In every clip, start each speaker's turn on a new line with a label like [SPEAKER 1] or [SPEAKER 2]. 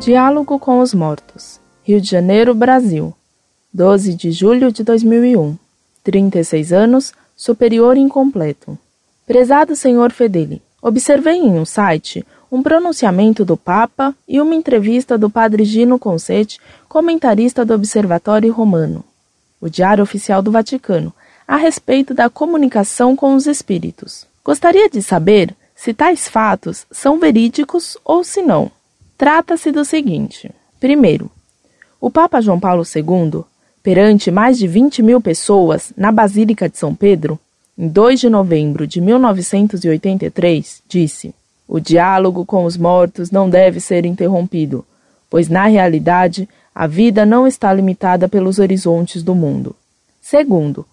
[SPEAKER 1] Diálogo com os Mortos, Rio de Janeiro, Brasil. 12 de julho de 2001. 36 anos, superior incompleto. Prezado senhor Fedeli, observei em um site um pronunciamento do Papa e uma entrevista do padre Gino Concetti, comentarista do Observatório Romano, o Diário Oficial do Vaticano, a respeito da comunicação com os espíritos. Gostaria de saber se tais fatos são verídicos ou se não. Trata-se do seguinte: primeiro, o Papa João Paulo II, perante mais de 20 mil pessoas na Basílica de São Pedro, em 2 de novembro de 1983, disse: O diálogo com os mortos não deve ser interrompido, pois na realidade a vida não está limitada pelos horizontes do mundo. Segundo,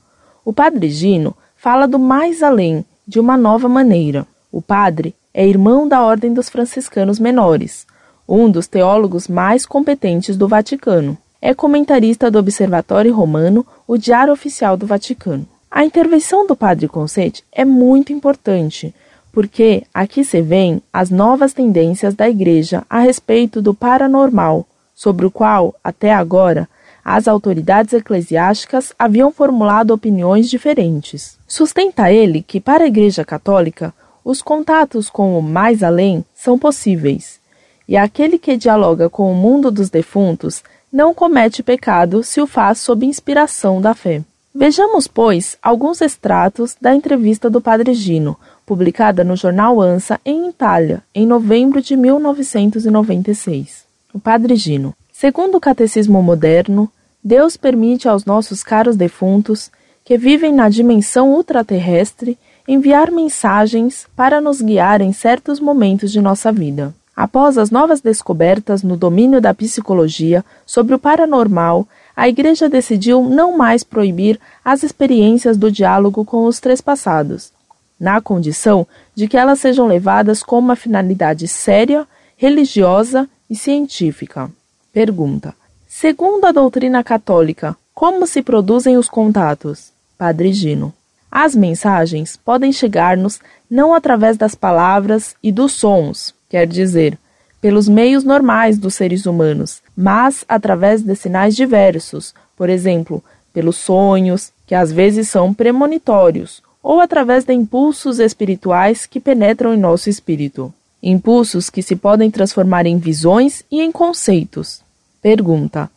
[SPEAKER 1] o Padre Gino fala do mais além de uma nova maneira. O padre é irmão da Ordem dos Franciscanos Menores um dos teólogos mais competentes do Vaticano. É comentarista do Observatório Romano, o Diário Oficial do Vaticano. A intervenção do padre Concetti é muito importante, porque aqui se vêem as novas tendências da Igreja a respeito do paranormal, sobre o qual, até agora, as autoridades eclesiásticas haviam formulado opiniões diferentes. Sustenta ele que, para a Igreja Católica, os contatos com o mais além são possíveis e aquele que dialoga com o mundo dos defuntos não comete pecado se o faz sob inspiração da fé. Vejamos, pois, alguns extratos da entrevista do Padre Gino, publicada no jornal ANSA em Itália, em novembro de 1996. O Padre Gino. Segundo o Catecismo Moderno, Deus permite aos nossos caros defuntos, que vivem na dimensão ultraterrestre, enviar mensagens para nos guiar em certos momentos de nossa vida. Após as novas descobertas no domínio da psicologia sobre o paranormal, a Igreja decidiu não mais proibir as experiências do diálogo com os trespassados, na condição de que elas sejam levadas com uma finalidade séria, religiosa e científica. Pergunta: Segundo a doutrina católica, como se produzem os contatos? Padre Gino. As mensagens podem chegar-nos não através das palavras e dos sons, quer dizer, pelos meios normais dos seres humanos, mas através de sinais diversos, por exemplo, pelos sonhos, que às vezes são premonitórios, ou através de impulsos espirituais que penetram em nosso espírito. Impulsos que se podem transformar em visões e em conceitos. Pergunta: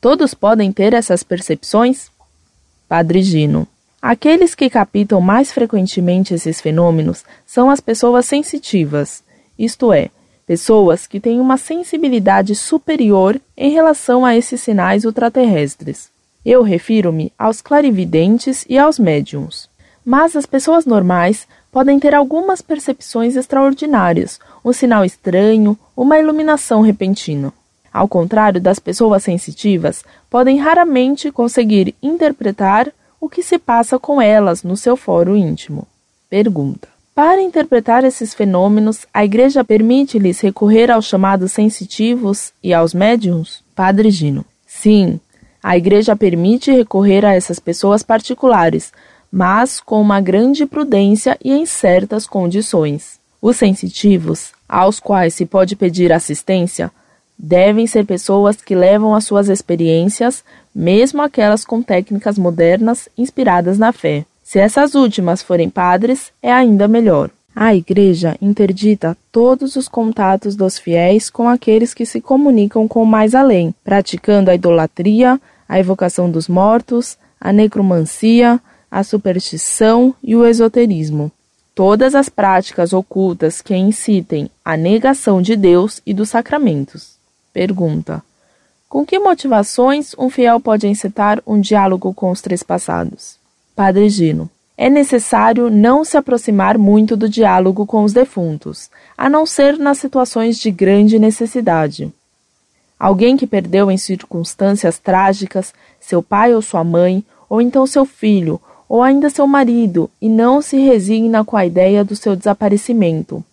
[SPEAKER 1] Todos podem ter essas percepções? Padre Gino. Aqueles que captam mais frequentemente esses fenômenos são as pessoas sensitivas, isto é, pessoas que têm uma sensibilidade superior em relação a esses sinais ultraterrestres. Eu refiro-me aos clarividentes e aos médiums. Mas as pessoas normais podem ter algumas percepções extraordinárias, um sinal estranho, uma iluminação repentina. Ao contrário das pessoas sensitivas, podem raramente conseguir interpretar o que se passa com elas no seu foro íntimo. Pergunta: para interpretar esses fenômenos, a Igreja permite-lhes recorrer aos chamados sensitivos e aos médiums? Padre Gino. Sim, a Igreja permite recorrer a essas pessoas particulares, mas com uma grande prudência e em certas condições. Os sensitivos, aos quais se pode pedir assistência, devem ser pessoas que levam as suas experiências, mesmo aquelas com técnicas modernas inspiradas na fé. Se essas últimas forem padres, é ainda melhor. A Igreja interdita todos os contatos dos fiéis com aqueles que se comunicam com o mais além, praticando a idolatria, a evocação dos mortos, a necromancia, a superstição e o esoterismo. Todas as práticas ocultas que incitem a negação de Deus e dos sacramentos. Pergunta: Com que motivações um fiel pode incitar um diálogo com os três passados? Padre Gino. É necessário não se aproximar muito do diálogo com os defuntos, a não ser nas situações de grande necessidade. Alguém que perdeu em circunstâncias trágicas seu pai ou sua mãe, ou então seu filho, ou ainda seu marido, e não se resigna com a ideia do seu desaparecimento.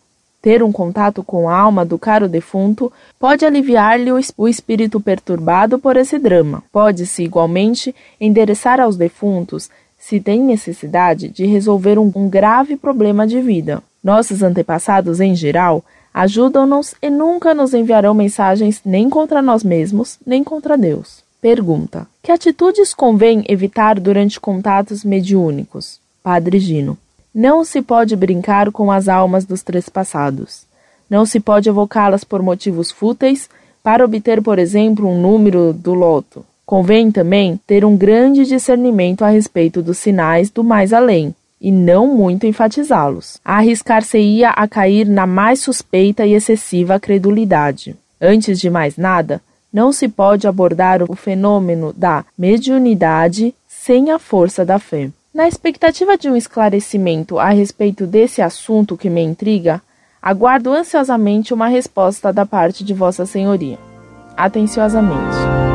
[SPEAKER 1] Ter um contato com a alma do caro defunto pode aliviar-lhe o espírito perturbado por esse drama. Pode-se, igualmente, endereçar aos defuntos se tem necessidade de resolver um, um grave problema de vida. Nossos antepassados, em geral, ajudam-nos e nunca nos enviarão mensagens nem contra nós mesmos, nem contra Deus. Pergunta: Que atitudes convém evitar durante contatos mediúnicos? Padre Gino. Não se pode brincar com as almas dos trespassados. Não se pode evocá-las por motivos fúteis para obter, por exemplo, um número do loto. Convém também ter um grande discernimento a respeito dos sinais do mais além, e não muito enfatizá-los. Arriscar-se-ia a cair na mais suspeita e excessiva credulidade. Antes de mais nada, não se pode abordar o fenômeno da mediunidade sem a força da fé. Na expectativa de um esclarecimento a respeito desse assunto que me intriga, aguardo ansiosamente uma resposta da parte de Vossa Senhoria. Atenciosamente.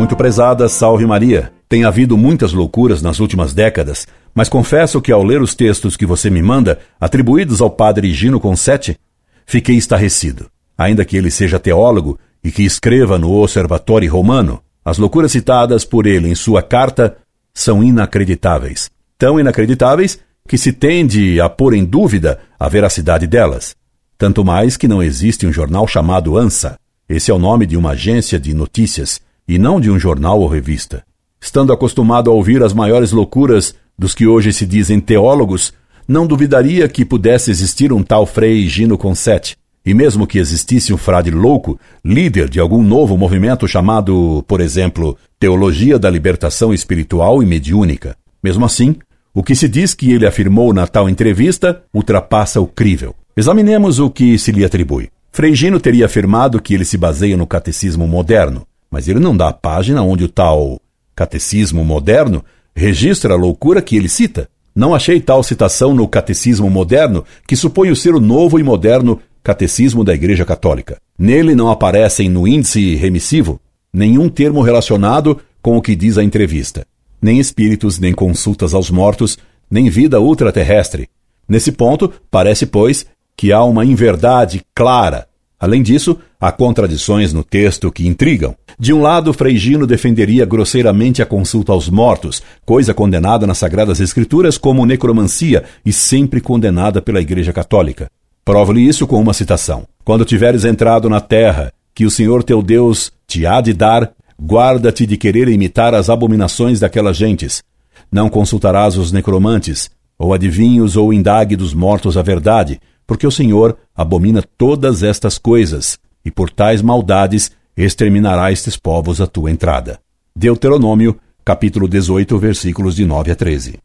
[SPEAKER 2] Muito prezada, salve Maria. Tem havido muitas loucuras nas últimas décadas, mas confesso que ao ler os textos que você me manda, atribuídos ao padre Gino Concetti, fiquei estarrecido. Ainda que ele seja teólogo e que escreva no Observatório Romano, as loucuras citadas por ele em sua carta são inacreditáveis. Tão inacreditáveis que se tende a pôr em dúvida a veracidade delas. Tanto mais que não existe um jornal chamado ANSA. Esse é o nome de uma agência de notícias e não de um jornal ou revista. Estando acostumado a ouvir as maiores loucuras dos que hoje se dizem teólogos, não duvidaria que pudesse existir um tal Frei Gino Concetti, e mesmo que existisse um frade louco, líder de algum novo movimento chamado, por exemplo, Teologia da Libertação Espiritual e Mediúnica. Mesmo assim, o que se diz que ele afirmou na tal entrevista ultrapassa o crível. Examinemos o que se lhe atribui. Freigino teria afirmado que ele se baseia no catecismo moderno, mas ele não dá a página onde o tal catecismo moderno registra a loucura que ele cita. Não achei tal citação no catecismo moderno, que supõe o ser o novo e moderno Catecismo da Igreja Católica. Nele não aparecem no índice remissivo nenhum termo relacionado com o que diz a entrevista, nem espíritos, nem consultas aos mortos, nem vida ultraterrestre. Nesse ponto, parece, pois, que há uma inverdade clara. Além disso, há contradições no texto que intrigam. De um lado, Frei Gino defenderia grosseiramente a consulta aos mortos, coisa condenada nas Sagradas Escrituras como necromancia e sempre condenada pela Igreja Católica. Provo-lhe isso com uma citação: Quando tiveres entrado na terra, que o Senhor teu Deus te há de dar, guarda-te de querer imitar as abominações daquelas gentes. Não consultarás os necromantes, ou adivinhos, ou indague dos mortos a verdade, porque o Senhor abomina todas estas coisas, e por tais maldades exterminará estes povos à tua entrada. Deuteronômio, capítulo 18, versículos de 9 a 13.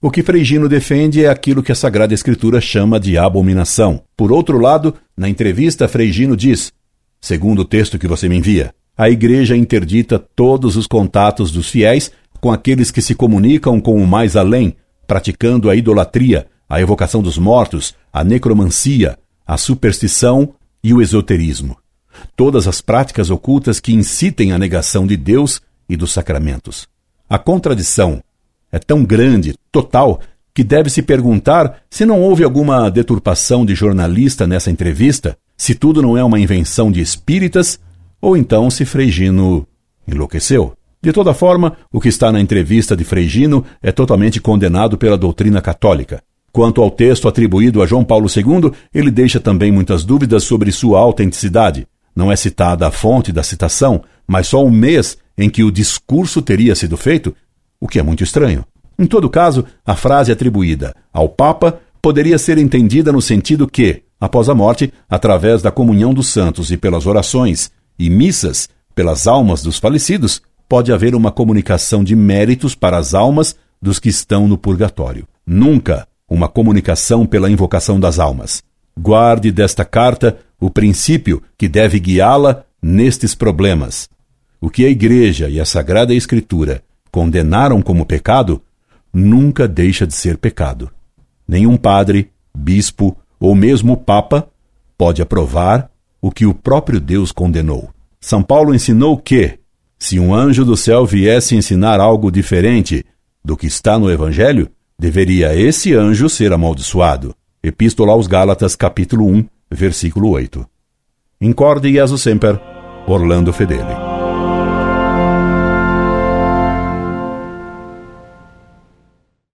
[SPEAKER 2] O que Freigino defende é aquilo que a Sagrada Escritura chama de abominação. Por outro lado, na entrevista, Freigino diz, segundo o texto que você me envia, a Igreja interdita todos os contatos dos fiéis com aqueles que se comunicam com o mais além, praticando a idolatria, a evocação dos mortos, a necromancia, a superstição e o esoterismo. Todas as práticas ocultas que incitem a negação de Deus e dos sacramentos. A contradição é tão grande, total, que deve se perguntar se não houve alguma deturpação de jornalista nessa entrevista, se tudo não é uma invenção de espíritas, ou então se Freigino enlouqueceu. De toda forma, o que está na entrevista de Freigino é totalmente condenado pela doutrina católica. Quanto ao texto atribuído a João Paulo II, ele deixa também muitas dúvidas sobre sua autenticidade. Não é citada a fonte da citação, mas só o mês em que o discurso teria sido feito, o que é muito estranho. Em todo caso, a frase atribuída ao Papa poderia ser entendida no sentido que, após a morte, através da comunhão dos santos e pelas orações e missas pelas almas dos falecidos, pode haver uma comunicação de méritos para as almas dos que estão no purgatório. Nunca uma comunicação pela invocação das almas. Guarde desta carta o princípio que deve guiá-la nestes problemas. O que a Igreja e a Sagrada Escritura condenaram como pecado, nunca deixa de ser pecado. Nenhum padre, bispo ou mesmo papa pode aprovar o que o próprio Deus condenou. São Paulo ensinou que, se um anjo do céu viesse ensinar algo diferente do que está no Evangelho, deveria esse anjo ser amaldiçoado. Epístola aos Gálatas, capítulo 1, versículo 8. Incorde Jesus Semper, Orlando Fedeli.